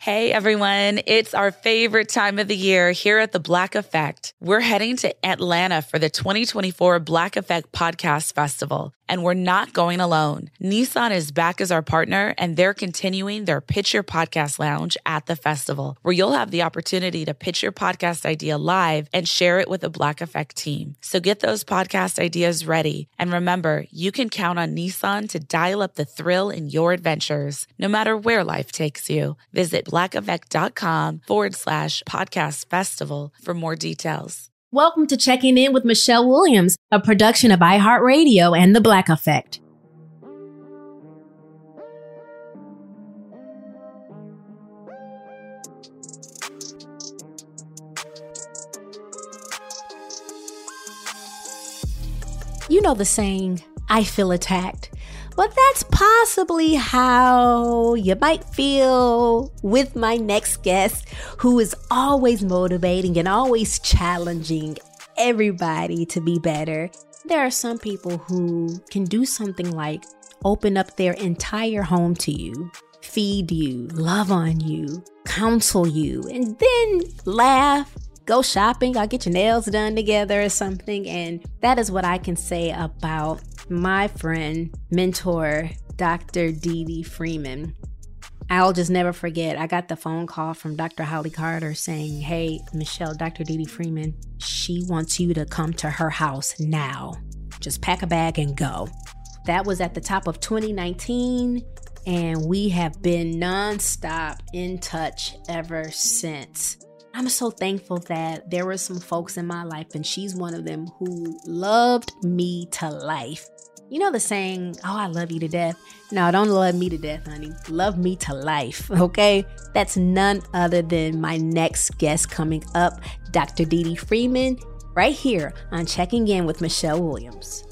Hey everyone, it's our favorite time of the year here at the Black Effect. We're heading to Atlanta for the 2024 Black Effect Podcast Festival, and we're not going alone. Nissan is back as our partner, and they're continuing their Pitch Your Podcast Lounge at the festival, where you'll have the opportunity to pitch your podcast idea live and share it with the Black Effect team. So get those podcast ideas ready. And remember, you can count on Nissan to dial up the thrill in your adventures, no matter where life takes you. Visit blackeffect.com forward slash podcast festival for more details. Welcome to Checking In with Michelle Williams, a production of iHeartRadio and The Black Effect. You know the saying, I feel attacked. But that's possibly how you might feel with my next guest, who is always motivating and always challenging everybody to be better. There are some people who can do something like open up their entire home to you, feed you, love on you, counsel you, and then laugh go shopping, I'll get your nails done together or something. And that is what I can say about my friend, mentor, Dr. Dee Dee Freeman. I'll just never forget. I got the phone call from Dr. Holly Carter saying, Hey, Michelle, Dr. Dee Dee Freeman, she wants you to come to her house now. Just pack a bag and go. That was at the top of 2019, and we have been nonstop in touch ever since. I'm so thankful that there were some folks in my life, and she's one of them who loved me to life. You know the saying, oh, I love you to death. No, don't love me to death, honey. Love me to life, okay? That's none other than my next guest coming up, Dr. Dee Dee Freeman, right here on Checking In with Michelle Williams.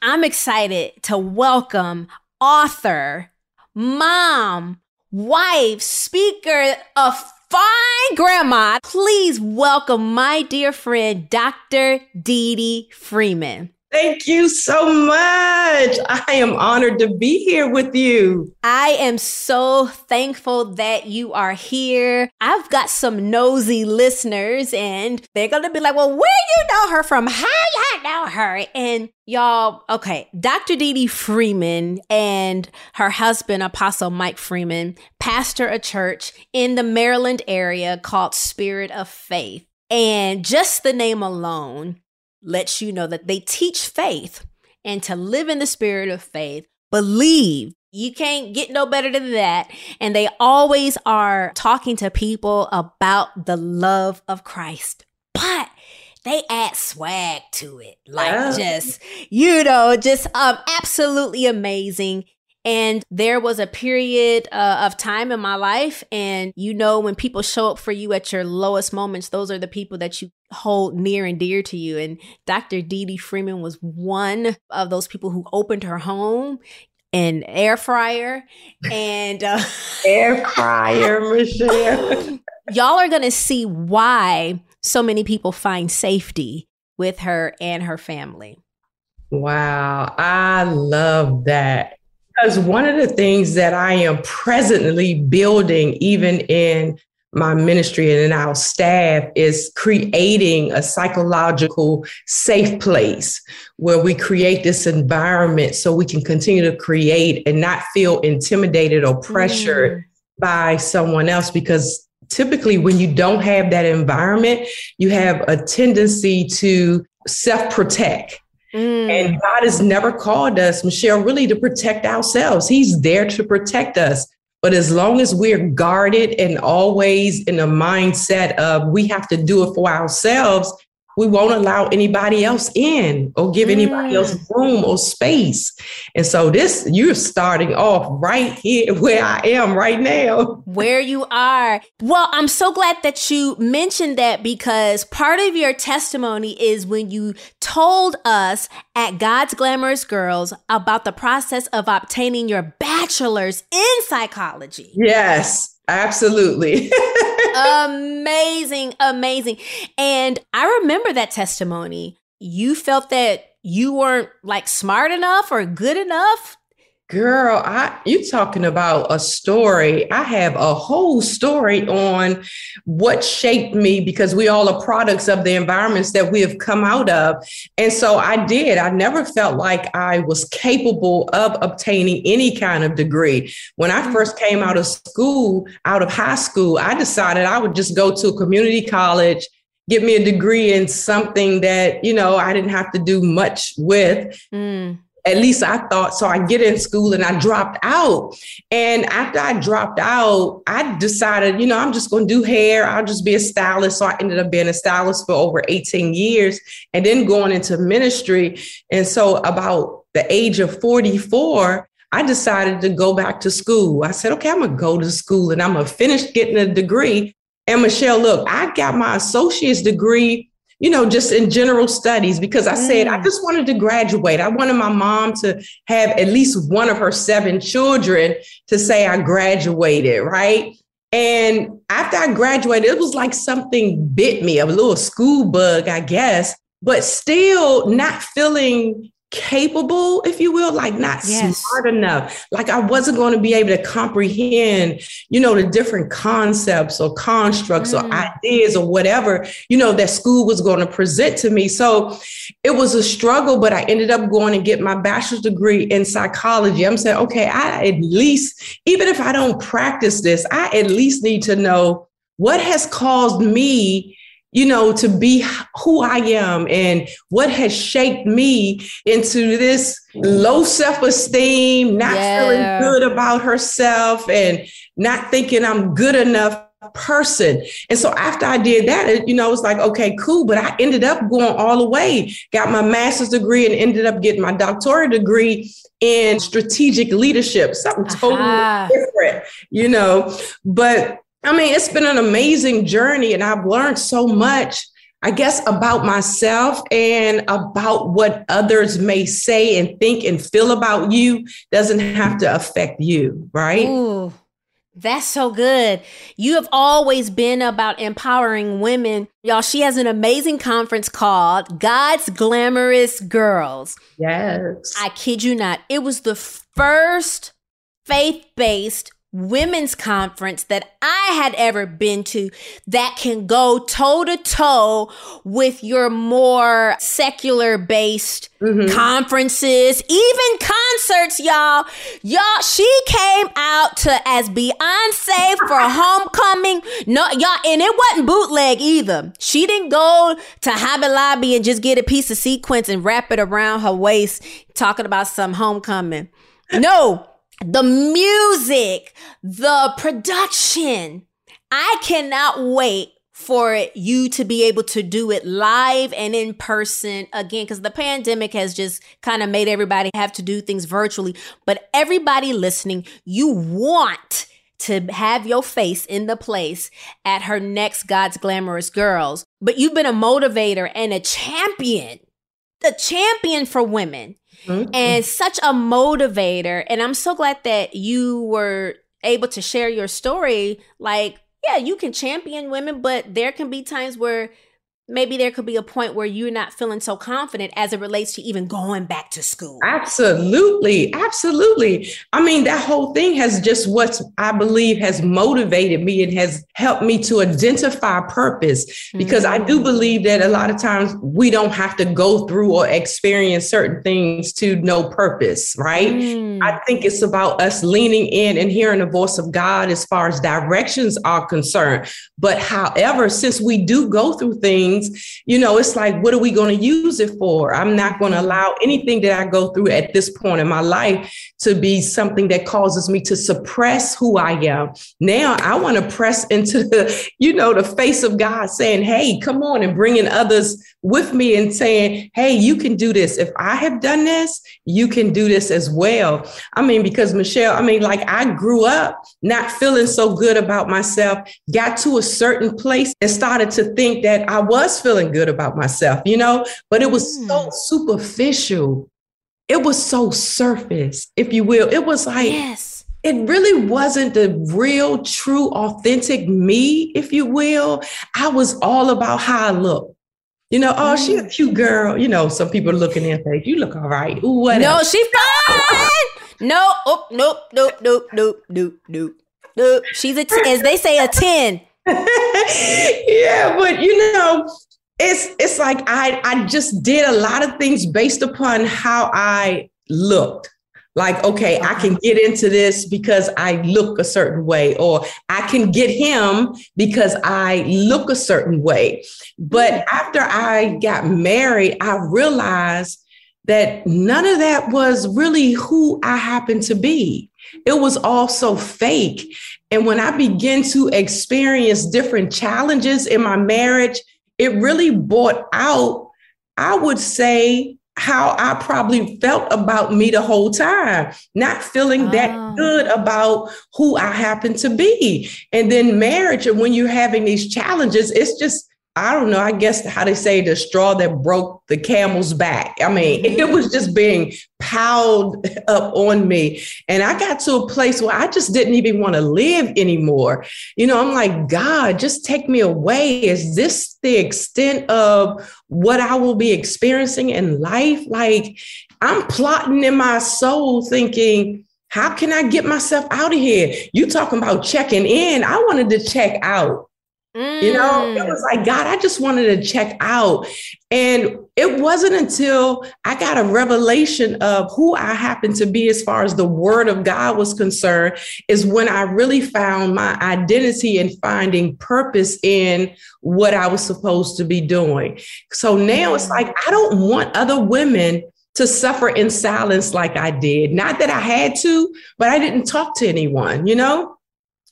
I'm excited to welcome author, mom, wife, speaker, a fine grandma. Please welcome my dear friend, Dr. Dee Dee Freeman. Thank you so much. I am honored to be here with you. I am so thankful that you are here. I've got some nosy listeners and they're going to be like, well, where do you know her from? How you know her? And y'all, okay, Dr. Dee Dee Freeman and her husband, Apostle Mike Freeman, pastor a church in the Maryland area called Spirit of Faith. And just the name alone lets you know that they teach faith and to live in the spirit of faith, believe. You can't get no better than that. And they always are talking to people about the love of Christ. But they add swag to it. Like just, you know, just um absolutely amazing. And there was a period uh, of time in my life. And you know, when people show up for you at your lowest moments, those are the people that you hold near and dear to you. And Dr. Dee Dee Freeman was one of those people who opened her home an air fryer and uh, air fryer Michelle. y'all are gonna see why so many people find safety with her and her family wow i love that because one of the things that I am presently building, even in my ministry and in our staff, is creating a psychological safe place where we create this environment so we can continue to create and not feel intimidated or pressured mm. by someone else. Because typically, when you don't have that environment, you have a tendency to self protect Mm. And God has never called us, Michelle, really to protect ourselves. He's there to protect us. But as long as we're guarded and always in a mindset of we have to do it for ourselves, we won't allow anybody else in or give anybody else mm. room or space. And so this you're starting off right here where I am right now. Where you are. Well, I'm so glad that you mentioned that because part of your testimony is when you told us at God's Glamorous Girls about the process of obtaining your bachelor's in psychology. Yes. Absolutely. amazing, amazing. And I remember that testimony. You felt that you weren't like smart enough or good enough Girl, I you talking about a story. I have a whole story on what shaped me because we all are products of the environments that we have come out of. And so I did. I never felt like I was capable of obtaining any kind of degree. When I first came out of school, out of high school, I decided I would just go to a community college get me a degree in something that you know I didn't have to do much with. Mm at least I thought. So I get in school and I dropped out. And after I dropped out, I decided, you know, I'm just going to do hair. I'll just be a stylist. So I ended up being a stylist for over 18 years and then going into ministry. And so about the age of 44, I decided to go back to school. I said, okay, I'm going to go to school and I'm going to finish getting a degree. And Michelle, look, I got my associate's degree you know, just in general studies, because I said I mm. just wanted to graduate. I wanted my mom to have at least one of her seven children to say I graduated, right? And after I graduated, it was like something bit me, a little school bug, I guess, but still not feeling capable, if you will, like not yes. smart enough. Like I wasn't going to be able to comprehend, you know, the different concepts or constructs mm. or ideas or whatever, you know, that school was going to present to me. So it was a struggle, but I ended up going and get my bachelor's degree in psychology. I'm saying, okay, I at least, even if I don't practice this, I at least need to know what has caused me you know, to be who I am and what has shaped me into this low self esteem, not yeah. feeling good about herself and not thinking I'm good enough person. And so after I did that, it, you know, it's like, okay, cool. But I ended up going all the way, got my master's degree and ended up getting my doctorate degree in strategic leadership, something totally uh-huh. different, you know. But I mean, it's been an amazing journey, and I've learned so much, I guess, about myself and about what others may say and think and feel about you doesn't have to affect you, right? Ooh, that's so good. You have always been about empowering women. Y'all, she has an amazing conference called God's Glamorous Girls. Yes. I kid you not. It was the first faith based women's conference that I had ever been to that can go toe to toe with your more secular based mm-hmm. conferences, even concerts, y'all. Y'all, she came out to as Beyonce for homecoming. No, y'all, and it wasn't bootleg either. She didn't go to Hobby Lobby and just get a piece of sequence and wrap it around her waist talking about some homecoming. No the music, the production. I cannot wait for you to be able to do it live and in person again because the pandemic has just kind of made everybody have to do things virtually. But everybody listening you want to have your face in the place at her next God's Glamorous Girls. But you've been a motivator and a champion the champion for women mm-hmm. and such a motivator. And I'm so glad that you were able to share your story. Like, yeah, you can champion women, but there can be times where maybe there could be a point where you're not feeling so confident as it relates to even going back to school. Absolutely. Absolutely. I mean, that whole thing has just what I believe has motivated me and has helped me to identify purpose because mm-hmm. I do mm-hmm. believe that a lot of times we don't have to go through or experience certain things to know purpose, right? Mm. I think it's about us leaning in and hearing the voice of God as far as directions are concerned. But however, since we do go through things, things, you know, it's like, what are we going to use it for? I'm not going to allow anything that I go through at this point in my life to be something that causes me to suppress who I am. Now I want to press into the, you know, the face of God saying, hey, come on and bringing others with me and saying, hey, you can do this. If I have done this, you can do this as well. I mean, because Michelle, I mean, like I grew up not feeling so good about myself, got to a certain place and started to think that I was feeling good about myself, you know, but it was mm. so superficial. It was so surface, if you will. It was like, yes. It really wasn't the real, true, authentic me, if you will. I was all about how I looked. You know, oh, she a mm. cute girl. You know, some people are looking in say, you look all right. Ooh, what? No, she fine. no, oh, nope, nope, nope, nope, nope, nope, nope. She's a, t- as they say, a 10. yeah, but you know, it's it's like I I just did a lot of things based upon how I looked. Like, okay, I can get into this because I look a certain way, or I can get him because I look a certain way. But after I got married, I realized that none of that was really who I happened to be. It was all so fake. And when I began to experience different challenges in my marriage, it really brought out, I would say, how I probably felt about me the whole time, not feeling that oh. good about who I happen to be. And then marriage, and when you're having these challenges, it's just I don't know, I guess how they say the straw that broke the camel's back. I mean, it was just being piled up on me. And I got to a place where I just didn't even want to live anymore. You know, I'm like, God, just take me away. Is this the extent of what I will be experiencing in life? Like, I'm plotting in my soul thinking, how can I get myself out of here? You talking about checking in. I wanted to check out. Mm. You know, it was like, God, I just wanted to check out. And it wasn't until I got a revelation of who I happened to be as far as the word of God was concerned, is when I really found my identity and finding purpose in what I was supposed to be doing. So now it's like, I don't want other women to suffer in silence like I did. Not that I had to, but I didn't talk to anyone, you know?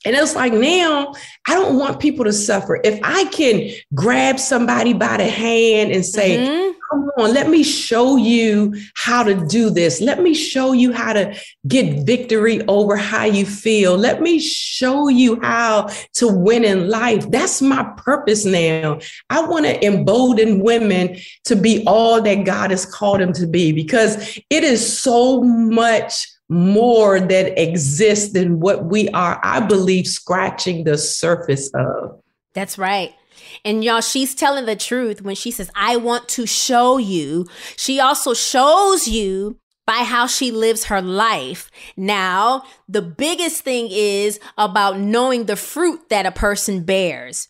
And it's like now I don't want people to suffer. If I can grab somebody by the hand and say, mm-hmm. come on, let me show you how to do this. Let me show you how to get victory over how you feel. Let me show you how to win in life. That's my purpose now. I want to embolden women to be all that God has called them to be because it is so much more that exists than what we are, I believe, scratching the surface of. That's right. And y'all, she's telling the truth when she says, I want to show you. She also shows you by how she lives her life. Now, the biggest thing is about knowing the fruit that a person bears.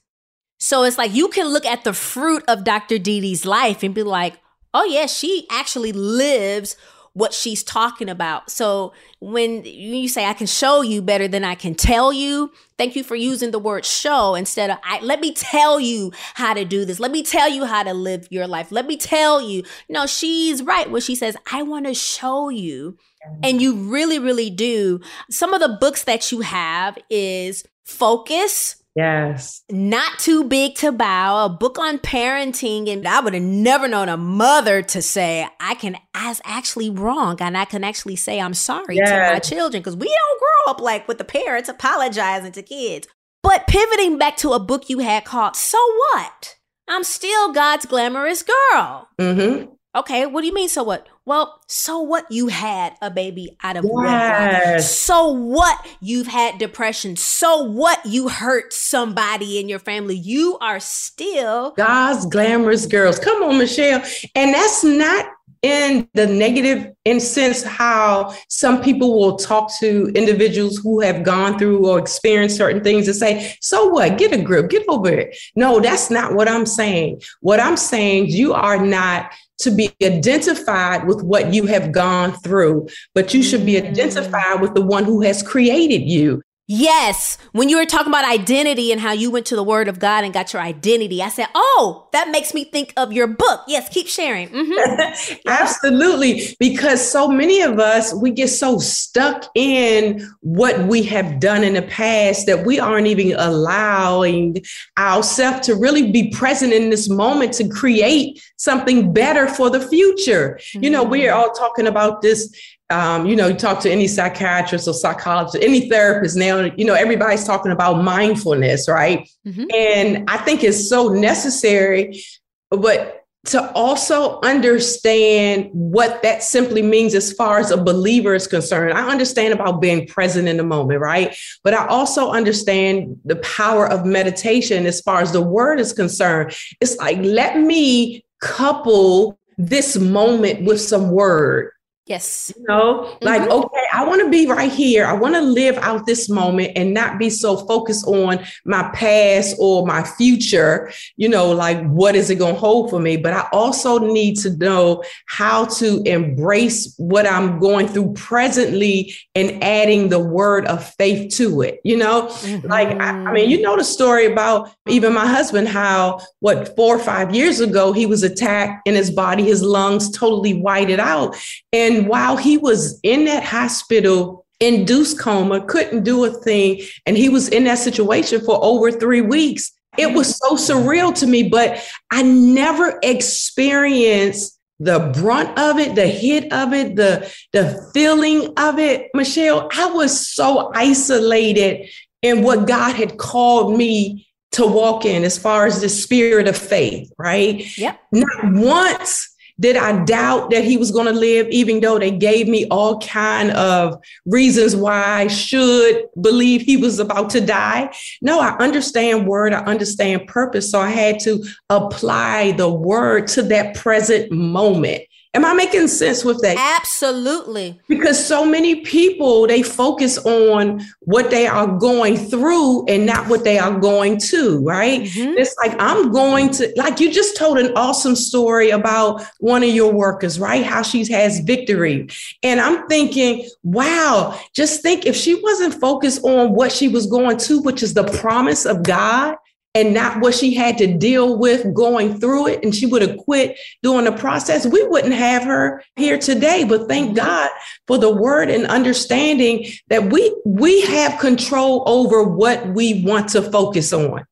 So it's like you can look at the fruit of Dr. Dee Dee's life and be like, oh, yeah, she actually lives what she's talking about. So when you say I can show you better than I can tell you, thank you for using the word show instead of I let me tell you how to do this. Let me tell you how to live your life. Let me tell you. No, she's right when she says I want to show you. And you really really do. Some of the books that you have is Focus Yes. Not too big to bow, a book on parenting. And I would have never known a mother to say, I can ask actually wrong and I can actually say I'm sorry yes. to my children because we don't grow up like with the parents apologizing to kids. But pivoting back to a book you had called So What? I'm still God's glamorous girl. Mm-hmm. Okay, what do you mean, so what? Well, so what? You had a baby out of yes. wedlock. So what? You've had depression. So what? You hurt somebody in your family. You are still God's glamorous girls. Come on, Michelle. And that's not in the negative in sense how some people will talk to individuals who have gone through or experienced certain things and say so what get a grip get over it no that's not what i'm saying what i'm saying you are not to be identified with what you have gone through, but you should be mm. identified with the one who has created you. Yes, when you were talking about identity and how you went to the Word of God and got your identity, I said, "Oh, that makes me think of your book." Yes, keep sharing. Mm-hmm. Absolutely, because so many of us we get so stuck in what we have done in the past that we aren't even allowing ourselves to really be present in this moment to create something better for the future. Mm-hmm. You know, we are mm-hmm. all talking about this um, you know, you talk to any psychiatrist or psychologist, any therapist now, you know, everybody's talking about mindfulness, right? Mm-hmm. And I think it's so necessary, but to also understand what that simply means as far as a believer is concerned. I understand about being present in the moment, right? But I also understand the power of meditation as far as the word is concerned. It's like, let me couple this moment with some word Yes. You know, like, mm-hmm. okay, I want to be right here. I want to live out this moment and not be so focused on my past or my future, you know, like what is it going to hold for me? But I also need to know how to embrace what I'm going through presently and adding the word of faith to it, you know? Mm-hmm. Like, I, I mean, you know the story about even my husband, how what four or five years ago he was attacked in his body, his lungs totally whited out. And and while he was in that hospital, induced coma, couldn't do a thing, and he was in that situation for over three weeks, it was so surreal to me, but I never experienced the brunt of it, the hit of it, the, the feeling of it. Michelle, I was so isolated in what God had called me to walk in as far as the spirit of faith, right? Yep. Not once did I doubt that he was going to live, even though they gave me all kind of reasons why I should believe he was about to die? No, I understand word, I understand purpose. So I had to apply the word to that present moment. Am I making sense with that? Absolutely. Because so many people they focus on what they are going through and not what they are going to, right? Mm-hmm. It's like I'm going to like you just told an awesome story about one of your workers, right? How she has victory. And I'm thinking, wow, just think if she wasn't focused on what she was going to, which is the promise of God, and not what she had to deal with going through it and she would have quit during the process we wouldn't have her here today. But thank mm-hmm. god for the word and understanding that we we have control over what we want to focus on.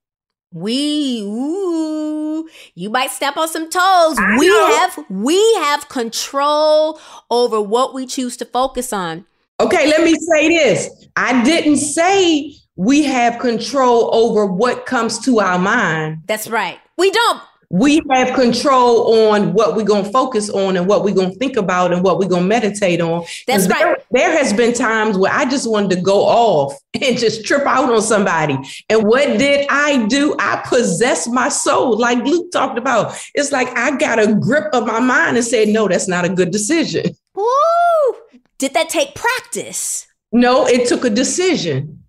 We ooh, you might step on some toes. I we know. have we have control over what we choose to focus on. Okay let me say this. I didn't say we have control over what comes to our mind. That's right. We don't. We have control on what we're going to focus on and what we're going to think about and what we're going to meditate on. That's there, right. There has been times where I just wanted to go off and just trip out on somebody. And what did I do? I possessed my soul, like Luke talked about. It's like I got a grip of my mind and said, no, that's not a good decision. Woo! Did that take practice? No, it took a decision.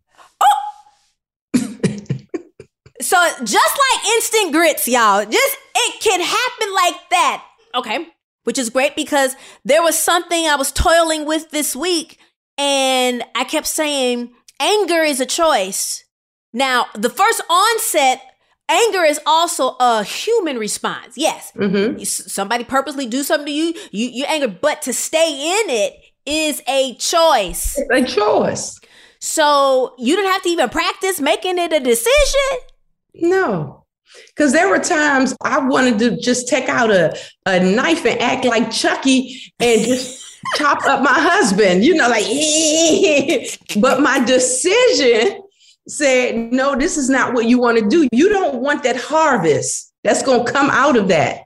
So just like instant grits, y'all, just it can happen like that. Okay. Which is great because there was something I was toiling with this week and I kept saying anger is a choice. Now, the first onset anger is also a human response. Yes. Mm-hmm. Somebody purposely do something to you, you you anger, but to stay in it is a choice. A choice. So you don't have to even practice making it a decision. No. Because there were times I wanted to just take out a, a knife and act like Chucky and just chop up my husband, you know, like, but my decision said, no, this is not what you want to do. You don't want that harvest that's going to come out of that.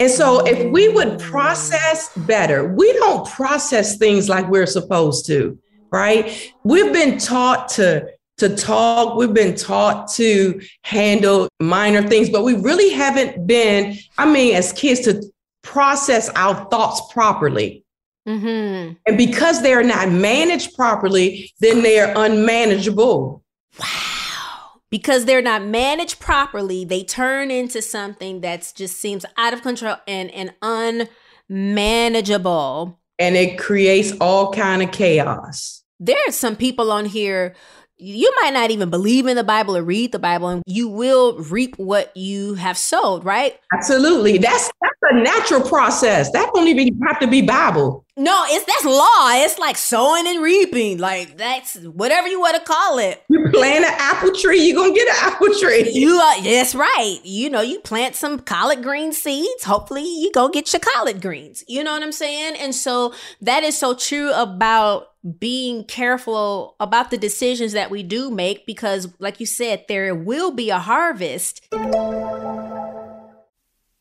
And so, if we would process better, we don't process things like we're supposed to, right? We've been taught to to talk. We've been taught to handle minor things, but we really haven't been, I mean, as kids, to process our thoughts properly. Mm-hmm. And because they're not managed properly, then they are unmanageable. Wow. Because they're not managed properly, they turn into something that just seems out of control and, and unmanageable. And it creates all kind of chaos. There are some people on here you might not even believe in the Bible or read the Bible, and you will reap what you have sowed, right? Absolutely. That's that's a natural process. That don't even have to be Bible. No, it's that's law. It's like sowing and reaping. Like that's whatever you want to call it. You plant an apple tree, you're gonna get an apple tree. You uh, are that's right. You know, you plant some collard green seeds. Hopefully you go get your collard greens. You know what I'm saying? And so that is so true about being careful about the decisions that we do make because like you said, there will be a harvest.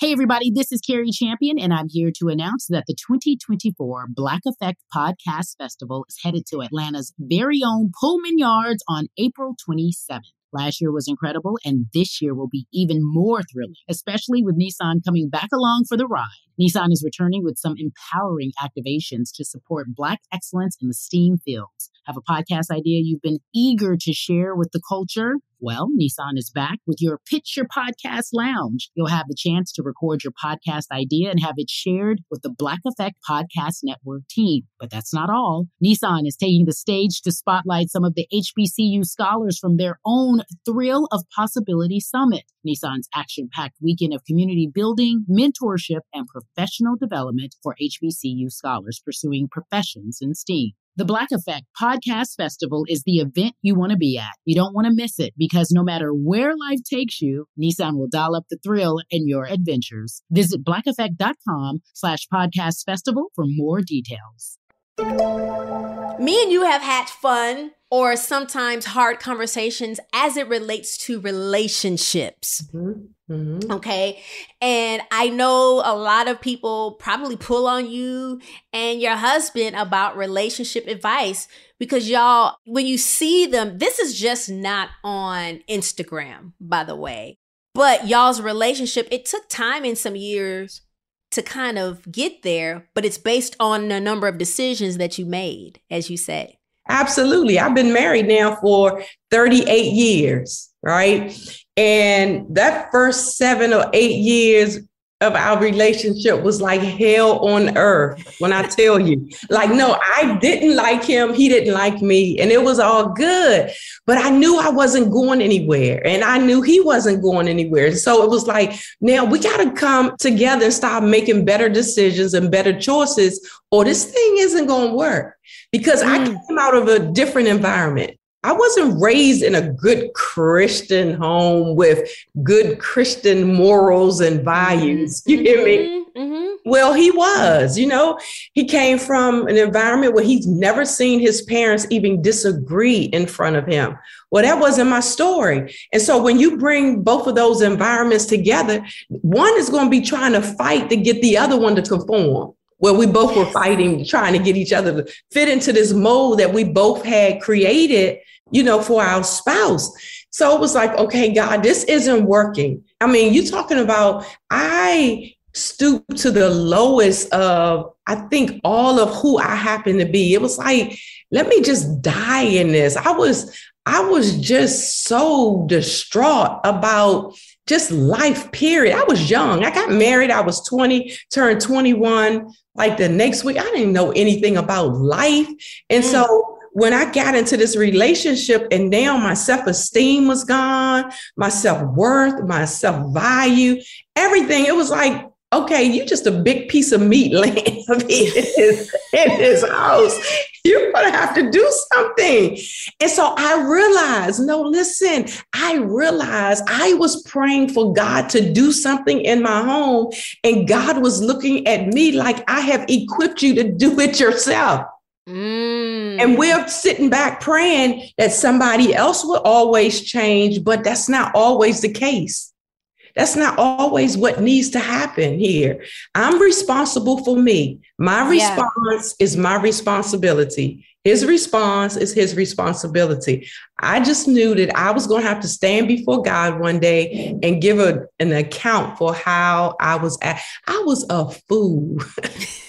Hey, everybody, this is Cari Champion, and I'm here to announce that the 2024 Black Effect Podcast Festival is headed to Atlanta's very own Pullman Yards on April 27th. Last year was incredible, and this year will be even more thrilling, especially with Nissan coming back along for the ride. Nissan is returning with some empowering activations to support Black excellence in the STEAM fields. Have a podcast idea you've been eager to share with the culture? Well, Nissan is back with your Pitch Your Podcast Lounge. You'll have the chance to record your podcast idea and have it shared with the Black Effect Podcast Network team. But that's not all. Nissan is taking the stage to spotlight some of the HBCU scholars from their own Thrill of Possibility Summit. Nissan's action packed weekend of community building, mentorship, and professional development for HBCU scholars pursuing professions in STEAM. The Black Effect Podcast Festival is the event you want to be at. You don't want to miss it because no matter where life takes you, Nissan will dial up the thrill in your adventures. Visit blackeffect.com slash podcast festival for more details. Me and you have had fun or sometimes hard conversations as it relates to relationships. Mm-hmm. Mm-hmm. Okay. And I know a lot of people probably pull on you and your husband about relationship advice because y'all, when you see them, this is just not on Instagram, by the way. But y'all's relationship, it took time in some years to kind of get there, but it's based on a number of decisions that you made, as you say. Absolutely. I've been married now for 38 years, right? And that first seven or eight years of our relationship was like hell on earth when I tell you. Like, no, I didn't like him. He didn't like me. And it was all good. But I knew I wasn't going anywhere. And I knew he wasn't going anywhere. So it was like, now we got to come together and start making better decisions and better choices, or this thing isn't going to work. Because mm. I came out of a different environment. I wasn't raised in a good Christian home with good Christian morals and values. You hear me? Mm-hmm. mm-hmm. Well, he was, you know, he came from an environment where he's never seen his parents even disagree in front of him. Well, that wasn't my story. And so when you bring both of those environments together, one is going to be trying to fight to get the other one to conform where we both were fighting, trying to get each other to fit into this mold that we both had created, you know, for our spouse. So it was like, okay, God, this isn't working. I mean, you're talking about I stooped to the lowest of, I think, all of who I happen to be. It was like, let me just die in this. I was, I was just so distraught about just life, period. I was young. I got married. I was 20, turned 21 like the next week. I didn't know anything about life. And mm. so when I got into this relationship and now my self esteem was gone, my self worth, my self value, everything, it was like okay, you just a big piece of meat laying in his, in his house. You're gonna have to do something. And so I realized, no, listen, I realized I was praying for God to do something in my home, and God was looking at me like I have equipped you to do it yourself. Mm. And we're sitting back praying that somebody else will always change, but that's not always the case. That's not always what needs to happen here. I'm responsible for me. My response yeah. is my responsibility. His response is his responsibility. I just knew that I was going to have to stand before God one day and give a, an account for how I was at. I was a fool.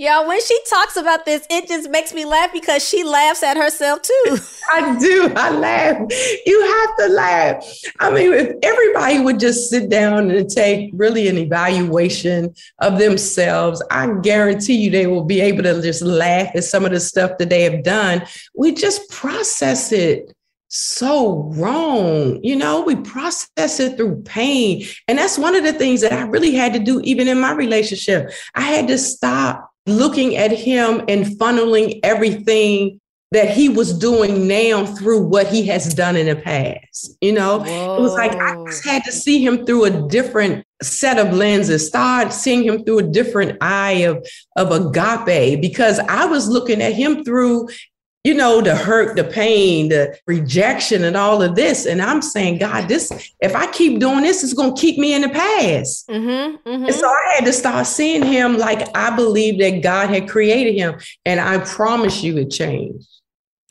Y'all, when she talks about this, it just makes me laugh because she laughs at herself too. I do. I laugh. You have to laugh. I mean, if everybody would just sit down and take really an evaluation of themselves, I guarantee you they will be able to just laugh at some of the stuff that they have done. We just process it so wrong. You know, we process it through pain. And that's one of the things that I really had to do, even in my relationship. I had to stop looking at him and funneling everything that he was doing now through what he has done in the past. You know, Whoa. it was like I had to see him through a different set of lenses, start seeing him through a different eye of, of agape, because I was looking at him through you know, the hurt, the pain, the rejection, and all of this. And I'm saying, God, this, if I keep doing this, it's going to keep me in the past. Mm-hmm, mm-hmm. And so I had to start seeing him like I believe that God had created him. And I promise you it changed.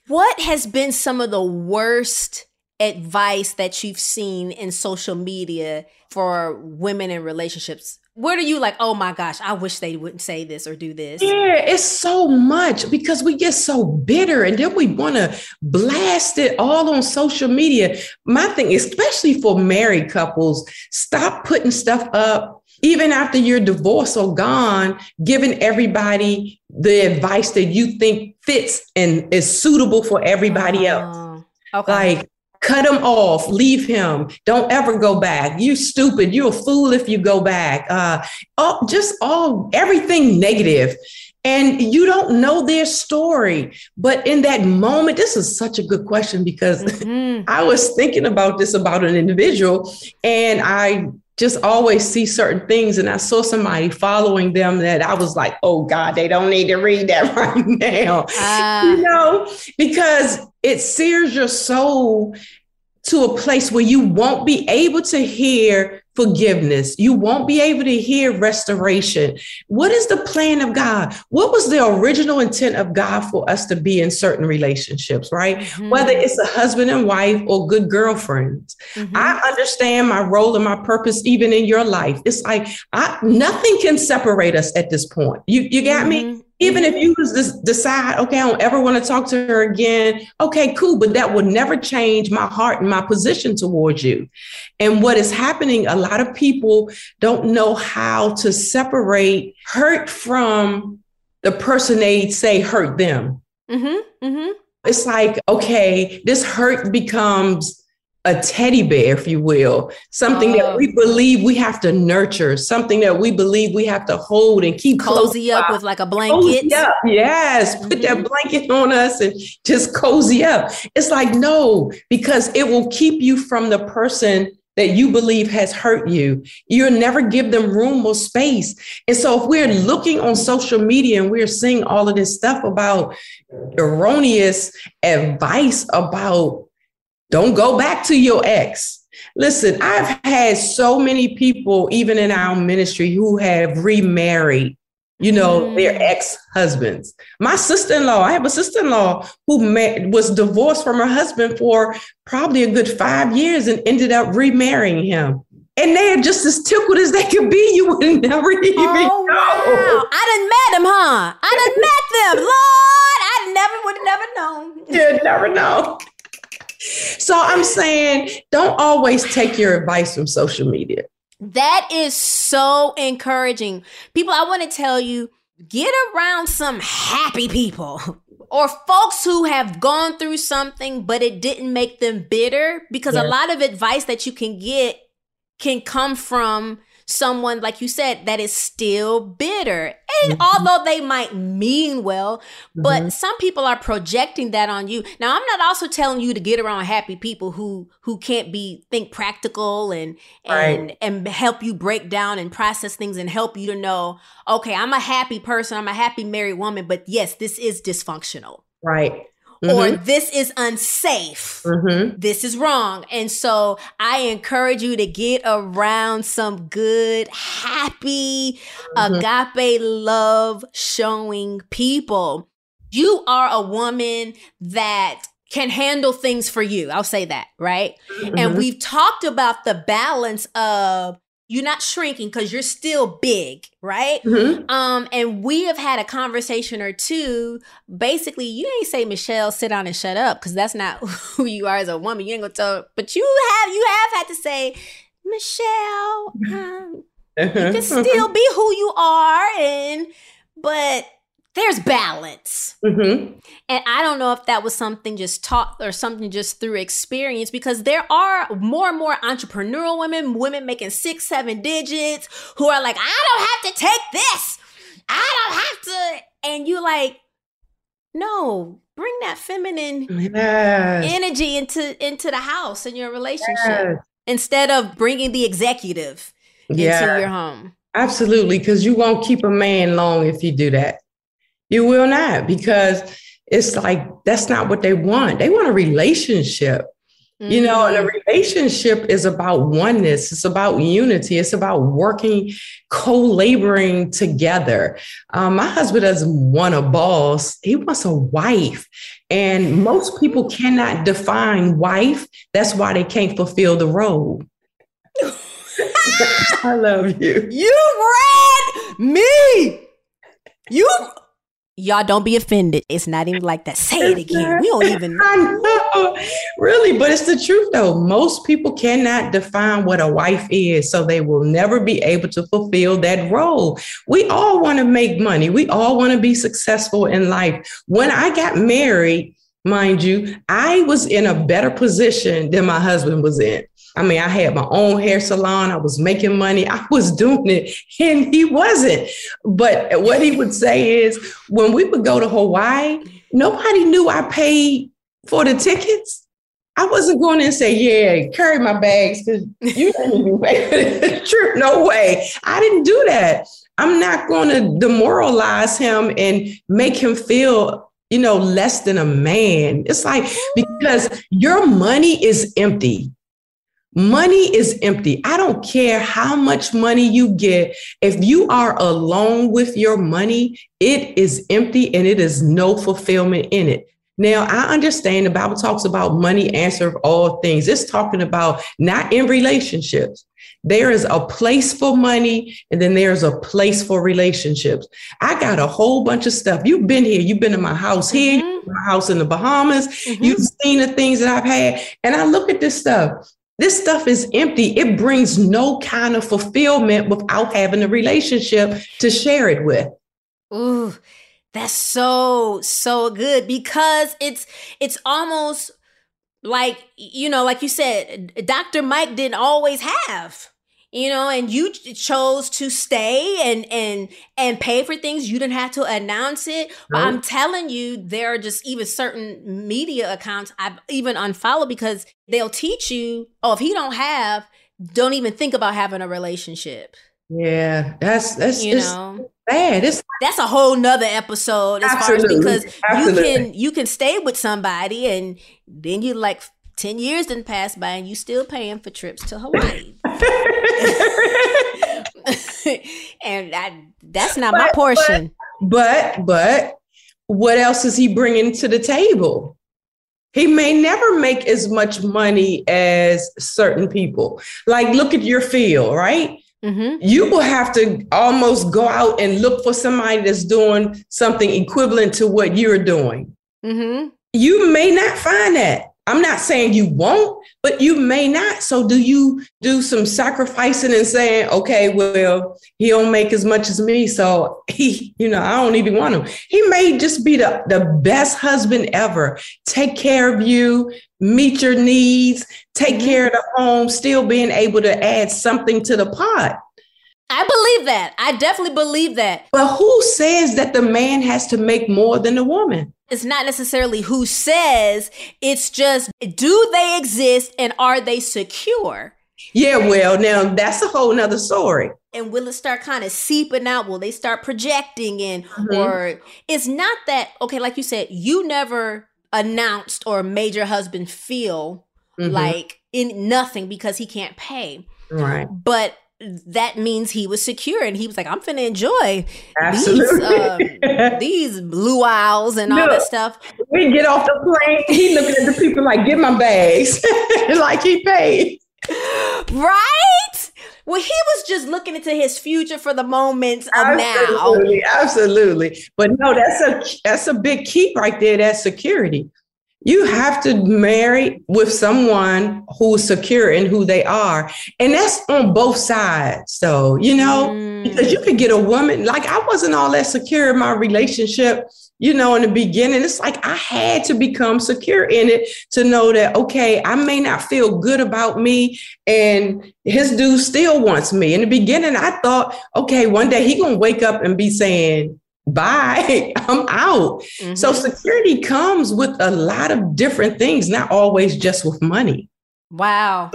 What has been some of the worst advice that you've seen in social media for women in relationships what are you like oh my gosh i wish they wouldn't say this or do this? Yeah it's so much because we get so bitter and then we want to blast it all on social media. My thing especially for married couples stop putting stuff up even after you're divorced or gone giving everybody the advice that you think fits and is suitable for everybody else. Oh, okay. like cut him off. Leave him. Don't ever go back. You stupid. You're a fool if you go back. Uh oh, just all everything negative. And you don't know their story. But in that moment this is such a good question because mm-hmm. i was thinking about this about an individual and i just always see certain things and i saw somebody following them that i was like oh god they don't need to read that right now uh. you know because it sears your soul to a place where you won't be able to hear forgiveness. You won't be able to hear restoration. What is the plan of God? What was the original intent of God for us to be in certain relationships, right? Mm-hmm. Whether it's a husband and wife or good girlfriends. Mm-hmm. I understand my role and my purpose even in your life. It's like I, nothing can separate us at this point. You you got mm-hmm. me? Even if you just decide, okay, I don't ever want to talk to her again, okay, cool, but that will never change my heart and my position towards you. And what is happening, a lot of people don't know how to separate hurt from the person they say hurt them. Mm-hmm, mm-hmm. It's like, okay, this hurt becomes a teddy bear, if you will, something oh. that we believe we have to nurture, something that we believe we have to hold and keep cozy up with like a blanket. Yes, mm-hmm. put that mm-hmm. blanket on us and just cozy up. It's like, no, because it will keep you from the person that you believe has hurt you. You'll never give them room or space. And so if we're looking on social media and we're seeing all of this stuff about erroneous advice about don't go back to your ex. Listen, I've had so many people, even in our ministry, who have remarried, you know, mm. their ex husbands. My sister in law, I have a sister in law who met, was divorced from her husband for probably a good five years and ended up remarrying him. And they're just as tickled as they could be. You would never even oh, know. Wow. I done met them, huh? I done met them. Lord, I never would have never known. You'd never know. So I'm saying don't always take your advice from social media. That is so encouraging. People, I want to tell you get around some happy people or folks who have gone through something, but it didn't make them bitter because a lot of advice that you can get can come from someone, like you said, that is still bitter. And mm-hmm. although they might mean well, but mm-hmm. some people are projecting that on you. Now, I'm not also telling you to get around happy people who who can't be think practical and and right. and help you break down and process things and help you to know, okay, I'm a happy person, I'm a happy married woman, but yes, this is dysfunctional. Right. Mm-hmm. or this is unsafe. Mm-hmm. This is wrong. And so I encourage you to get around some good, happy, mm-hmm. agape love showing people. You are a woman that can handle things for you. I'll say that, right? And mm-hmm. we've talked about the balance of you're not shrinking because you're still big, right? Mm-hmm. Um, and we have had a conversation or two. Basically, you ain't say Michelle sit down and shut up because that's not who you are as a woman. You ain't gonna tell, but you have you have had to say, Michelle, um, you can still be who you are, and but there's balance. Mm-hmm. And I don't know if that was something just taught or something just through experience because there are more and more entrepreneurial women, women making six, seven digits who are like, I don't have to take this. I don't have to. And you like, no, bring that feminine yes. energy into into the house in your relationship yes. instead of bringing the executive yeah. into your home. Absolutely, because you won't keep a man long if you do that. You will not because it's like that's not what they want. They want a relationship. Mm-hmm. You know, and a mm-hmm. relationship is about oneness. It's about unity. It's about working, co-laboring together. Um, my husband doesn't want a boss. He wants a wife. And most people cannot define wife. That's why they can't fulfill the role. I love you. You read me. You Y'all don't be offended. It's not even like that. Say it again. We don't even know. Really, but it's the truth though. Most people cannot define what a wife is, so they will never be able to fulfill that role. We all want to make money. We all want to be successful in life. When I got married, mind you, I was in a better position than my husband was in. I mean, I had my own hair salon. I was making money. I was doing it, and he wasn't. But what he would say is, when we would go to Hawaii, nobody knew I paid for the tickets. I wasn't going and say, "Yeah, carry my bags," because you didn't pay for the trip. No way. I didn't do that. I'm not going to demoralize him and make him feel you know, less than a man. It's like because your money is empty. Money is empty. I don't care how much money you get. If you are alone with your money, it is empty and it is no fulfillment in it. Now, I understand the Bible talks about money, answer of all things. It's talking about not in relationships. There is a place for money and then there's a place for relationships. I got a whole bunch of stuff. You've been here. You've been in my house here, mm-hmm. my house in the Bahamas. Mm-hmm. You've seen the things that I've had. And I look at this stuff. This stuff is empty. It brings no kind of fulfillment without having a relationship to share it with. Ooh, that's so so good because it's it's almost like you know, like you said, Dr. Mike didn't always have you know and you chose to stay and and and pay for things you didn't have to announce it. But i'm telling you there are just even certain media accounts i've even unfollowed because they'll teach you oh if he don't have don't even think about having a relationship. Yeah that's that's you know? bad. It's that's a whole nother episode as Absolutely. far as because Absolutely. you can you can stay with somebody and then you like 10 years didn't pass by and you still paying for trips to Hawaii. and I, that's not but, my portion. But, but, but what else is he bringing to the table? He may never make as much money as certain people. Like, look at your field, right? Mm-hmm. You will have to almost go out and look for somebody that's doing something equivalent to what you're doing. Mm-hmm. You may not find that. I'm not saying you won't, but you may not. So do you do some sacrificing and saying, okay, well, he don't make as much as me. So he, you know, I don't even want him. He may just be the, the best husband ever. Take care of you, meet your needs, take mm-hmm. care of the home, still being able to add something to the pot. I believe that. I definitely believe that. But who says that the man has to make more than the woman? It's not necessarily who says, it's just do they exist and are they secure? Yeah, well, now that's a whole nother story. And will it start kind of seeping out? Will they start projecting in? Mm-hmm. Or it's not that, okay, like you said, you never announced or made your husband feel mm-hmm. like in nothing because he can't pay. Right. But that means he was secure and he was like, I'm finna enjoy these, um, these blue owls and all that stuff. We get off the plane, he looking at the people like, get my bags, like he paid. Right? Well, he was just looking into his future for the moments of absolutely, now. Absolutely. But no, that's a that's a big key right there. That security you have to marry with someone who's secure in who they are. And that's on both sides. So, you know, mm. because you could get a woman, like I wasn't all that secure in my relationship, you know, in the beginning. It's like I had to become secure in it to know that, okay, I may not feel good about me and his dude still wants me. In the beginning, I thought, okay, one day he gonna wake up and be saying, bye, I'm out. Mm-hmm. So security comes with a lot of different things, not always just with money. Wow.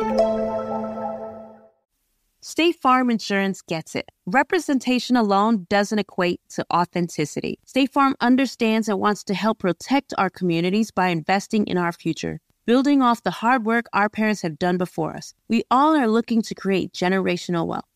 State Farm Insurance gets it. Representation alone doesn't equate to authenticity. State Farm understands and wants to help protect our communities by investing in our future building off the hard work our parents have done before us. We all are looking to create generational wealth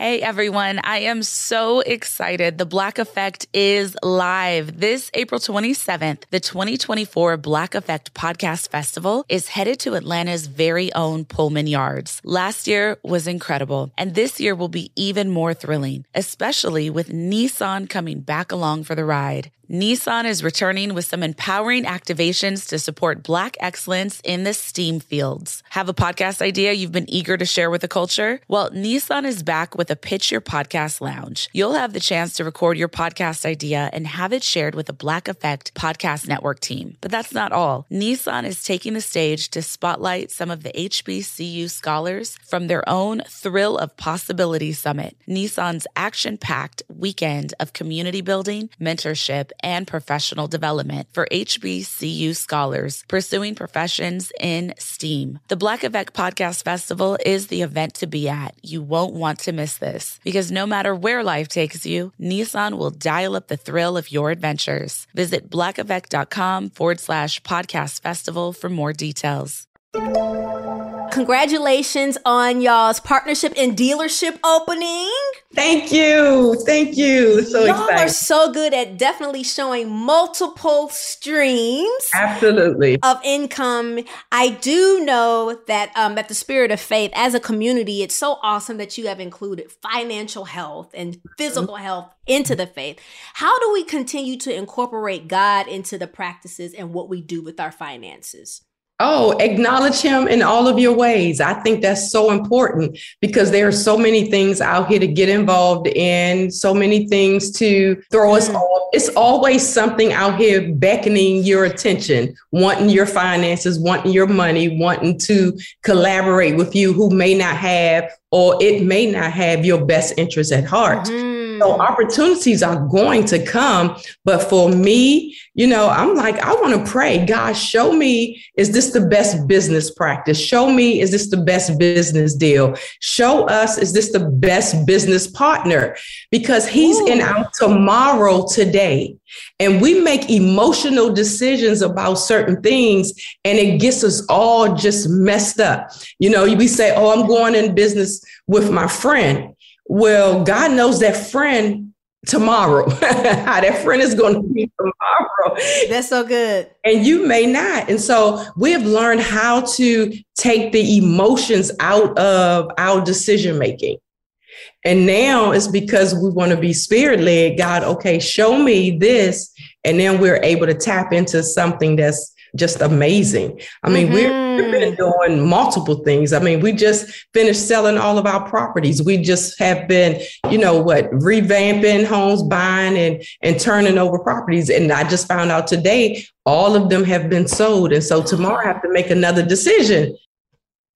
Hey everyone, I am so excited. The Black Effect is live. This April 27th, the 2024 Black Effect Podcast Festival is headed to Atlanta's very own Pullman Yards. Last year was incredible, and this year will be even more thrilling, especially with Nissan coming back along for the ride. Nissan is returning with some empowering activations to support Black excellence in the STEAM fields. Have a podcast idea you've been eager to share with the culture? Well, Nissan is back with a Pitch Your Podcast Lounge. You'll have the chance to record your podcast idea and have it shared with a Black Effect Podcast Network team. But that's not all. Nissan is taking the stage to spotlight some of the HBCU scholars from their own Thrill of Possibility Summit, Nissan's action packed weekend of community building, mentorship, and professional development for HBCU scholars pursuing professions in STEAM. The Black Effect Podcast Festival is the event to be at. You won't want to miss this because no matter where life takes you, Nissan will dial up the thrill of your adventures. Visit blackeffect.com forward slash podcast festival for more details. Congratulations on y'all's partnership and dealership opening. Thank you. Thank you. So Y'all excited. are so good at definitely showing multiple streams. Absolutely. Of income. I do know that um at the spirit of faith as a community, it's so awesome that you have included financial health and physical mm-hmm. health into the faith. How do we continue to incorporate God into the practices and what we do with our finances? Oh, acknowledge him in all of your ways. I think that's so important because there are so many things out here to get involved in, so many things to throw us mm. off. It's always something out here beckoning your attention, wanting your finances, wanting your money, wanting to collaborate with you who may not have or it may not have your best interest at heart. Mm-hmm. So opportunities are going to come. But for me, you know, I'm like, I want to pray, God, show me, is this the best business practice? Show me, is this the best business deal? Show us, is this the best business partner? Because he's Ooh. in our tomorrow today. And we make emotional decisions about certain things, and it gets us all just messed up. You know, we say, Oh, I'm going in business with my friend. Well, God knows that friend tomorrow, how that friend is going to be tomorrow. That's so good. And you may not. And so we have learned how to take the emotions out of our decision making. And now it's because we want to be spirit led. God, okay, show me this. And then we're able to tap into something that's just amazing. I mean, mm-hmm. we've been doing multiple things. I mean, we just finished selling all of our properties. We just have been, you know, what, revamping homes, buying and and turning over properties. And I just found out today all of them have been sold. And so tomorrow I have to make another decision.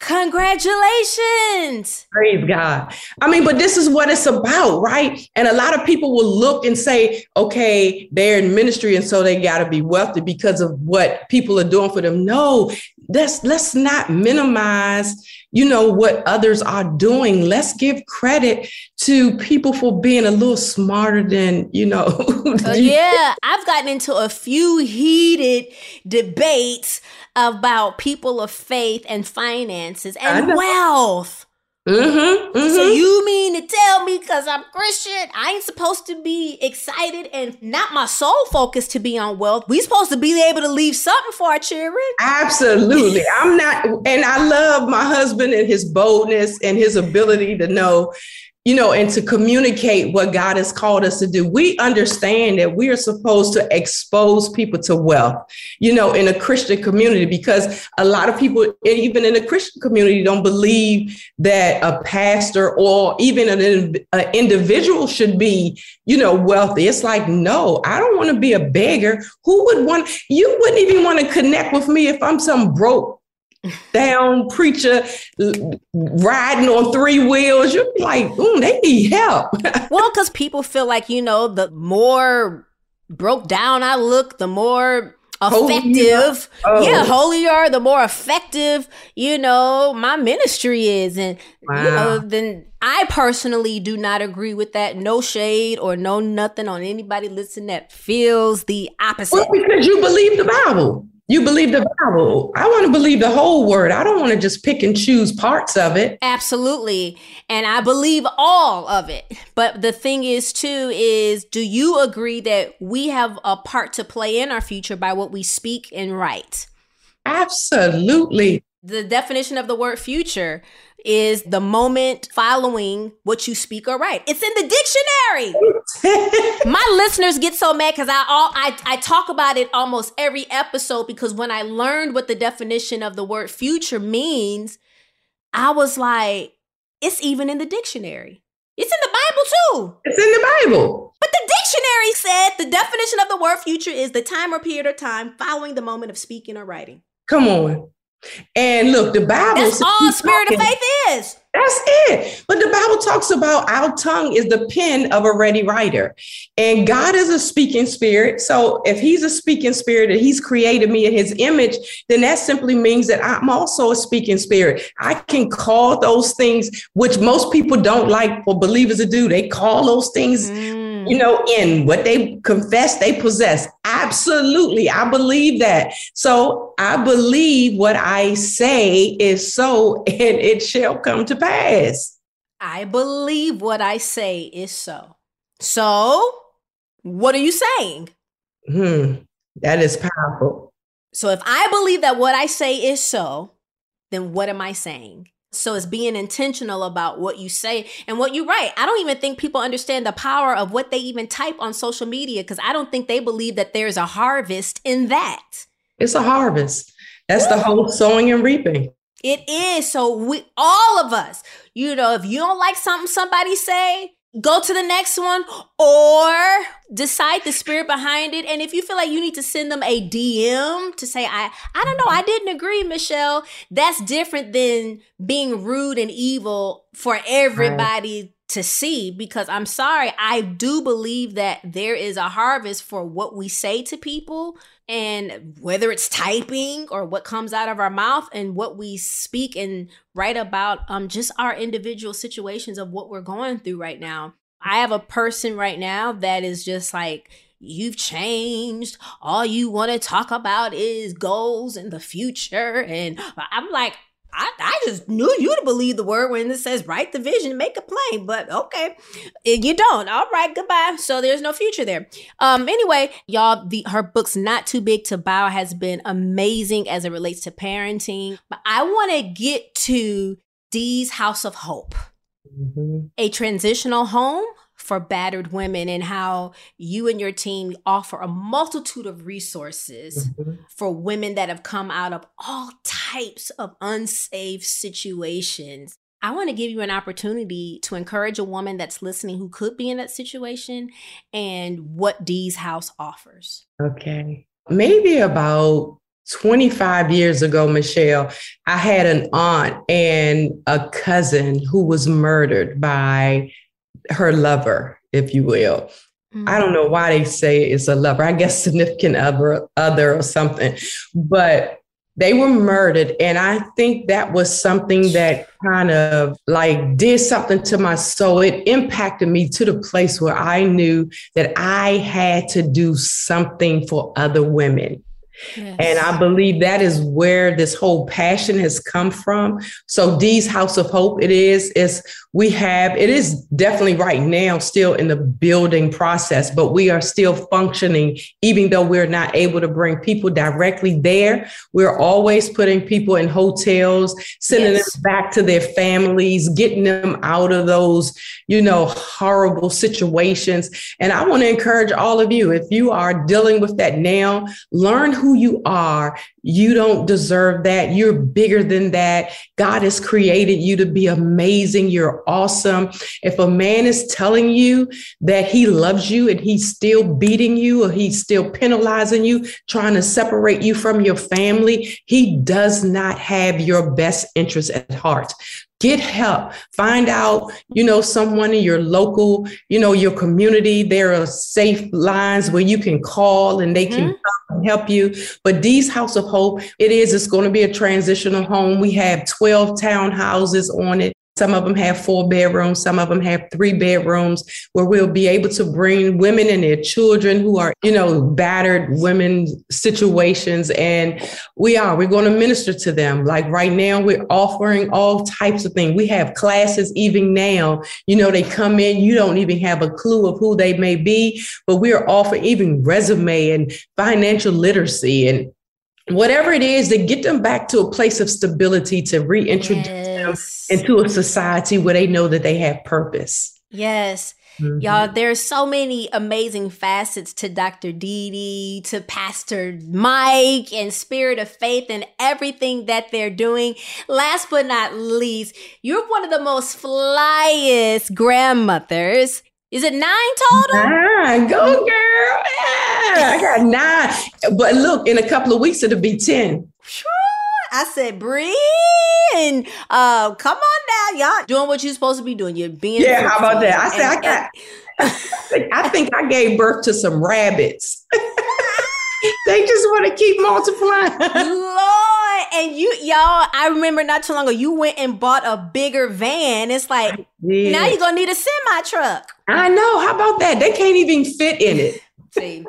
Congratulations. Praise God. I mean, but this is what it's about, right? And a lot of people will look and say, okay, they're in ministry and so they got to be wealthy because of what people are doing for them. No, let's let's not minimize you know what others are doing let's give credit to people for being a little smarter than you know uh, yeah i've gotten into a few heated debates about people of faith and finances and wealth Mm-hmm, mm-hmm. So you mean to tell me because I'm Christian, I ain't supposed to be excited and not my sole focus to be on wealth. We supposed to be able to leave something for our children. Absolutely. I'm not, and I love my husband and his boldness and his ability to know you know, and to communicate what God has called us to do. We understand that we are supposed to expose people to wealth, you know, in a Christian community, because a lot of people, even in the Christian community, don't believe that a pastor or even an, an individual should be, you know, wealthy. It's like, no, I don't want to be a beggar. Who would want, you wouldn't even want to connect with me if I'm some broke down preacher riding on three wheels. You're like, ooh, they need help. well, because people feel like, you know, the more broke down I look, the more effective. Oh. Yeah, holier, the more effective, you know, my ministry is. And, wow. you know, then I personally do not agree with that. No shade or no nothing on anybody listening that feels the opposite. Well, because you believe the Bible. You believe the Bible. I want to believe the whole word. I don't want to just pick and choose parts of it. Absolutely. And I believe all of it. But the thing is, too, is do you agree that we have a part to play in our future by what we speak and write? Absolutely. The definition of the word future is the moment following what you speak or write. It's in the dictionary. My listeners get so mad because I all I, I talk about it almost every episode because when I learned what the definition of the word future means, I was like, it's even in the dictionary. It's in the Bible too. It's in the Bible. But the dictionary said the definition of the word future is the time or period of time following the moment of speaking or writing. Come on. And look, the Bible. That's all spirit talking, of faith is. That's it. But the Bible talks about our tongue is the pen of a ready writer. And God is a speaking spirit. So if he's a speaking spirit and he's created me in his image, then that simply means that I'm also a speaking spirit. I can call those things, which most people don't like for believers to do. They call those things. Mm you know, in what they confess they possess. Absolutely. I believe that. So I believe what I say is so, and it shall come to pass. I believe what I say is so. So, what are you saying? Hmm, that is powerful. So, if I believe that what I say is so, then what am I saying? So it's being intentional about what you say and what you write. I don't even think people understand the power of what they even type on social media because I don't think they believe that there's a harvest in that. It's a harvest. That's the whole sowing and reaping. It is. So we all of us, you know, if you don't like something somebody say, go to the next one or decide the spirit behind it. And if you feel like you need to send them a dm to say i i don't know i didn't agree michelle that's different than being rude and evil for everybody to see because i'm sorry i do believe that there is a harvest for what we say to people and whether it's typing or what comes out of our mouth and what we speak and write about um just our individual situations of what we're going through right now. I have a person right now that is just like you've changed. All you want to talk about is goals in the future and i'm like I, I just knew you to believe the word when it says write the vision, make a plain. But okay, you don't. All right, goodbye. So there's no future there. Um. Anyway, y'all, the her book's not too big to bow has been amazing as it relates to parenting. But I want to get to Dee's House of Hope, mm-hmm. a transitional home for battered women and how you and your team offer a multitude of resources mm-hmm. for women that have come out of all types of unsafe situations. I want to give you an opportunity to encourage a woman that's listening who could be in that situation and what Dee's House offers. Okay. Maybe about 25 years ago, Michelle, I had an aunt and a cousin who was murdered by her lover, if you will. Mm-hmm. I don't know why they say it's a lover. I guess significant other, other or something. But they were murdered, and I think that was something that kind of like did something to my soul. It impacted me to the place where I knew that I had to do something for other women. Yes. And I believe that is where this whole passion has come from. So Dee's House of Hope, it is, is we have, it is definitely right now still in the building process, but we are still functioning, even though we're not able to bring people directly there. We're always putting people in hotels, sending yes. them back to their families, getting them out of those, you know, horrible situations. And I want to encourage all of you, if you are dealing with that now, learn who you are. You don't deserve that. You're bigger than that. God has created you to be amazing. You're awesome. If a man is telling you that he loves you and he's still beating you or he's still penalizing you, trying to separate you from your family, he does not have your best interest at heart. Get help. Find out you know someone in your local you know your community. There are safe lines where you can call and they can mm-hmm. help you. But Dee's House of Hope it is it's going to be a transitional home. We have 12 townhouses on it some of them have four bedrooms, some of them have three bedrooms, where we'll be able to bring women and their children who are, you know, battered women situations. And we are, we're going to minister to them. Like right now, we're offering all types of things. We have classes even now. You know, they come in, you don't even have a clue of who they may be, but we're offering even resume and financial literacy and whatever it is to get them back to a place of stability to reintroduce yes. them into a society where they know that they have purpose. Yes. Mm-hmm. Y'all, there's so many amazing facets to Dr. Dee to Pastor Mike and Spirit of Faith and everything that they're doing. Last but not least, you're one of the most flyest grandmothers is it nine total? Nine. Go, girl. Yeah, I got nine. But look, in a couple of weeks, it'll be 10. I said, Bree, and uh, come on now, y'all doing what you're supposed to be doing. You're being yeah. How about that? I said I got. I think I gave birth to some rabbits. they just want to keep multiplying. Lord, and you, y'all, I remember not too long ago, you went and bought a bigger van. It's like now you're gonna need a semi truck. I know. How about that? They can't even fit in it. See.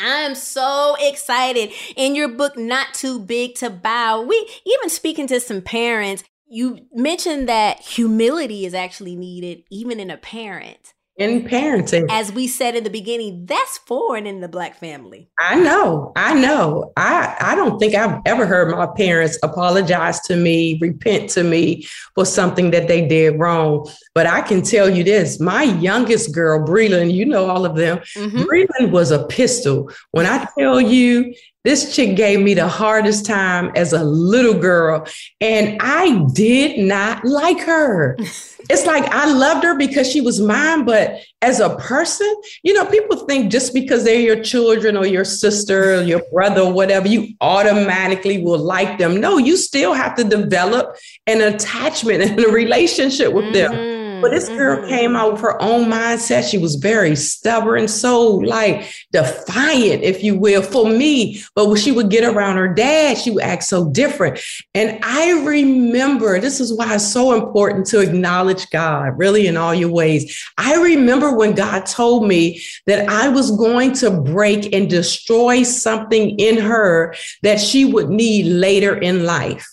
I'm so excited. In your book, Not Too Big to Bow, we even speaking to some parents, you mentioned that humility is actually needed even in a parent in parenting. As we said in the beginning, that's foreign in the black family. I know. I know. I, I don't think I've ever heard my parents apologize to me, repent to me for something that they did wrong. But I can tell you this my youngest girl, Breland, you know all of them, mm-hmm. Breland was a pistol. When I tell you this chick gave me the hardest time as a little girl, and I did not like her. it's like I loved her because she was mine, but as a person, you know, people think just because they're your children or your sister or your brother or whatever, you automatically will like them. No, you still have to develop an attachment and a relationship with mm-hmm. them. But this girl mm-hmm. came out with her own mindset. She was very stubborn, so like defiant, if you will, for me. But when she would get around her dad, she would act so different. And I remember this is why it's so important to acknowledge God really in all your ways. I remember when God told me that I was going to break and destroy something in her that she would need later in life.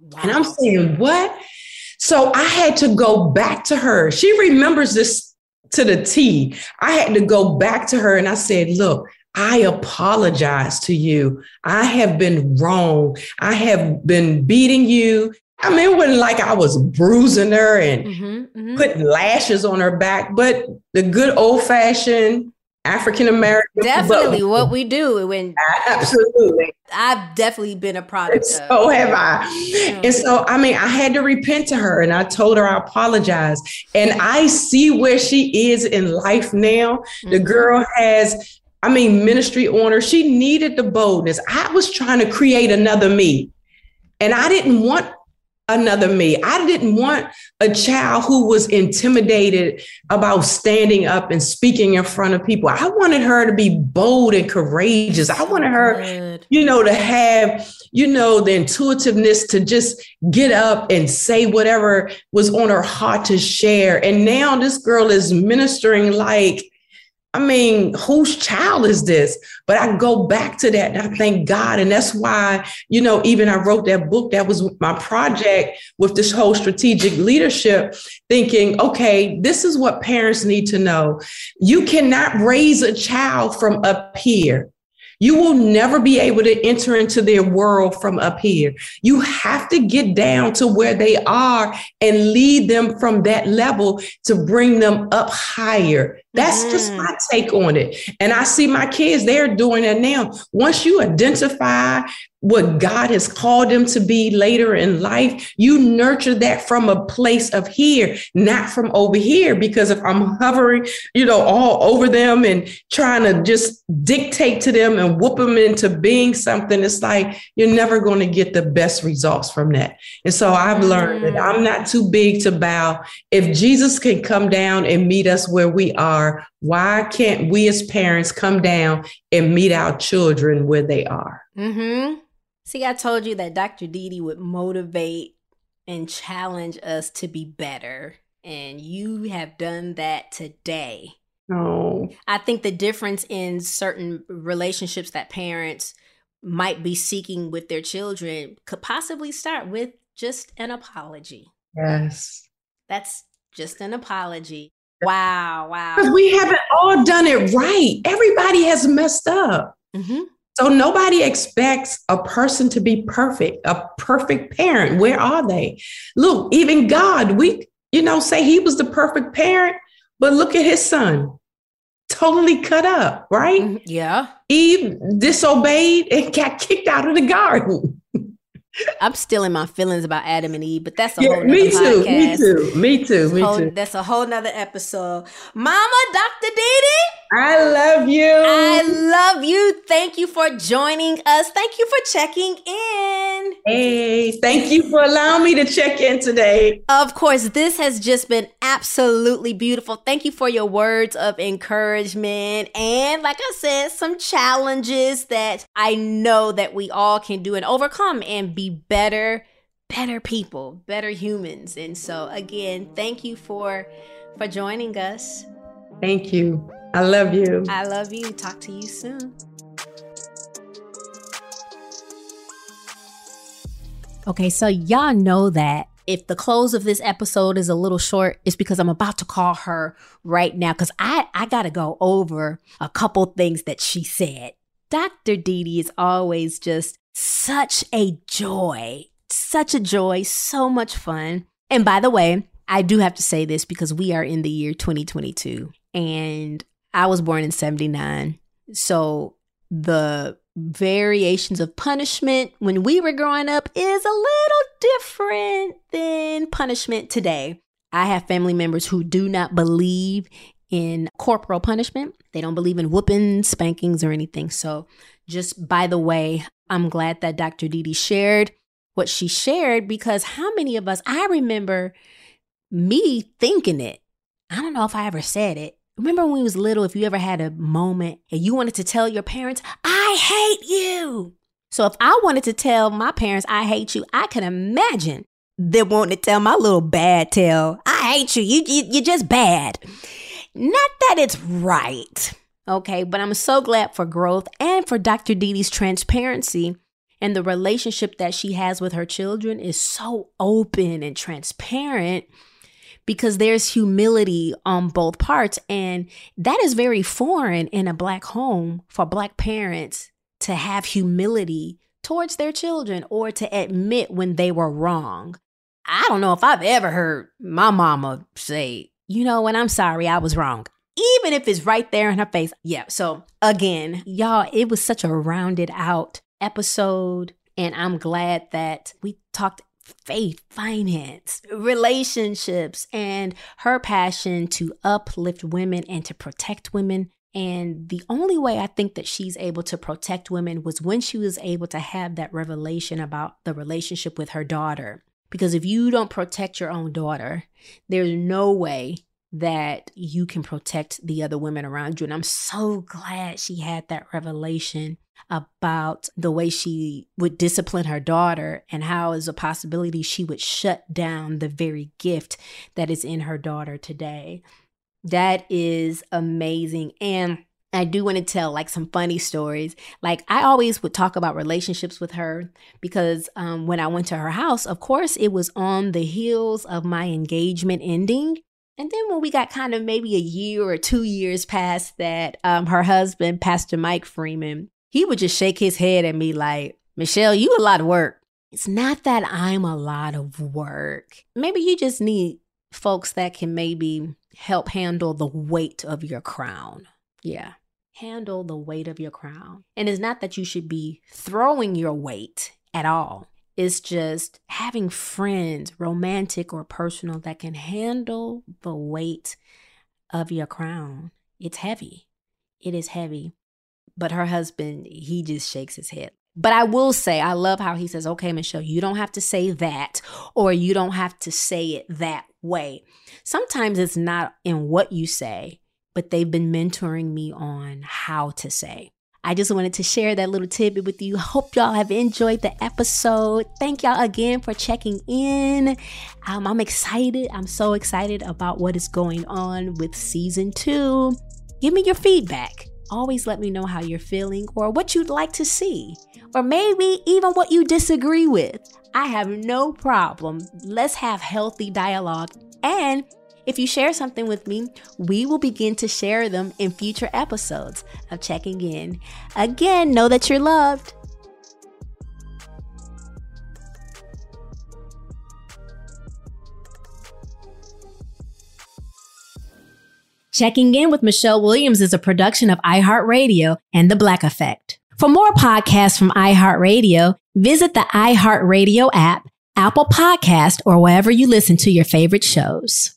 Wow. And I'm saying, what? So I had to go back to her. She remembers this to the T. I had to go back to her and I said, look, I apologize to you. I have been wrong. I have been beating you. I mean, it wasn't like I was bruising her and mm-hmm, mm-hmm. putting lashes on her back, but the good old fashioned African American. Definitely what we do when absolutely. I've definitely been a product. So of. have I. And so I mean I had to repent to her and I told her I apologize. And I see where she is in life now. Mm-hmm. The girl has I mean ministry on her. She needed the boldness. I was trying to create another me. And I didn't want another me. I didn't want a child who was intimidated about standing up and speaking in front of people. I wanted her to be bold and courageous. I wanted her, Good. you know, to have, you know, the intuitiveness to just get up and say whatever was on her heart to share. And now this girl is ministering like I mean, whose child is this? But I go back to that and I thank God. And that's why, you know, even I wrote that book. That was my project with this whole strategic leadership, thinking, okay, this is what parents need to know. You cannot raise a child from up here. You will never be able to enter into their world from up here. You have to get down to where they are and lead them from that level to bring them up higher. That's mm. just my take on it. And I see my kids, they're doing it now. Once you identify what God has called them to be later in life, you nurture that from a place of here, not from over here. Because if I'm hovering, you know, all over them and trying to just dictate to them and whoop them into being something, it's like you're never going to get the best results from that. And so I've learned that I'm not too big to bow. If Jesus can come down and meet us where we are, why can't we as parents come down and meet our children where they are? Mm-hmm. See, I told you that Dr. Dee would motivate and challenge us to be better. And you have done that today. Oh. I think the difference in certain relationships that parents might be seeking with their children could possibly start with just an apology. Yes. That's just an apology. Wow, wow. Because we haven't all done it right. Everybody has messed up. Mm-hmm. So nobody expects a person to be perfect, a perfect parent. Where are they? Look, even God, we, you know, say he was the perfect parent, but look at his son. Totally cut up, right? Mm-hmm. Yeah. Eve disobeyed and got kicked out of the garden. I'm still in my feelings about Adam and Eve, but that's a yeah, whole me too, podcast. Me too. Me too. Me whole, too. That's a whole nother episode. Mama, Dr. Dee I love you. I love you. Thank you for joining us. Thank you for checking in. Hey, thank you for allowing me to check in today. Of course, this has just been absolutely beautiful. Thank you for your words of encouragement. And like I said, some challenges that I know that we all can do and overcome and be better better people, better humans. And so again, thank you for for joining us. Thank you. I love you. I love you. Talk to you soon. Okay, so y'all know that if the close of this episode is a little short, it's because I'm about to call her right now because I, I got to go over a couple things that she said. Dr. Dee is always just such a joy, such a joy, so much fun. And by the way, I do have to say this because we are in the year 2022 and I was born in 79. So the variations of punishment when we were growing up is a little different than punishment today. I have family members who do not believe in corporal punishment. They don't believe in whoopings, spankings, or anything. So, just by the way, I'm glad that Dr. Dee shared what she shared because how many of us, I remember me thinking it. I don't know if I ever said it, Remember when we was little, if you ever had a moment and you wanted to tell your parents, I hate you. So if I wanted to tell my parents, I hate you, I can imagine them wanting to tell my little bad tail, I hate you. You, you you're just bad. Not that it's right. Okay, but I'm so glad for growth and for Dr. Dee's transparency And the relationship that she has with her children is so open and transparent because there's humility on both parts. And that is very foreign in a Black home for Black parents to have humility towards their children or to admit when they were wrong. I don't know if I've ever heard my mama say, you know what, I'm sorry, I was wrong. Even if it's right there in her face. Yeah. So again, y'all, it was such a rounded out episode. And I'm glad that we talked faith, finance, relationships, and her passion to uplift women and to protect women. And the only way I think that she's able to protect women was when she was able to have that revelation about the relationship with her daughter. Because if you don't protect your own daughter, there's no way that you can protect the other women around you. And I'm so glad she had that revelation about the way she would discipline her daughter and how is a possibility she would shut down the very gift that is in her daughter today. That is amazing. And I do want to tell like some funny stories. Like I always would talk about relationships with her because um, when I went to her house, of course, it was on the heels of my engagement ending. And then when we got kind of maybe a year or two years past that, um, her husband, Pastor Mike Freeman, he would just shake his head at me like, Michelle, you a lot of work. It's not that I'm a lot of work. Maybe you just need folks that can maybe help handle the weight of your crown. Yeah. Handle the weight of your crown. And it's not that you should be throwing your weight at all. It's just having friends, romantic or personal, that can handle the weight of your crown. It's heavy. It is heavy. But her husband, he just shakes his head. But I will say, I love how he says, okay, Michelle, you don't have to say that, or you don't have to say it that way. Sometimes it's not in what you say, but they've been mentoring me on how to say. I just wanted to share that little tidbit with you. Hope y'all have enjoyed the episode. Thank y'all again for checking in. Um, I'm excited. I'm so excited about what is going on with season two. Give me your feedback always let me know how you're feeling or what you'd like to see, or maybe even what you disagree with. I have no problem. Let's have healthy dialogue. And if you share something with me, we will begin to share them in future episodes of Checking In. Again, know that you're loved. Checking In with Michelle Williams is a production of iHeartRadio and The Black Effect. For more podcasts from iHeartRadio, visit the iHeartRadio app, Apple Podcast, or wherever you listen to your favorite shows.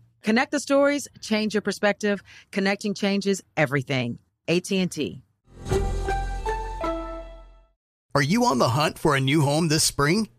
Connect the stories, change your perspective. Connecting changes everything. AT&T. Are you on the hunt for a new home this spring?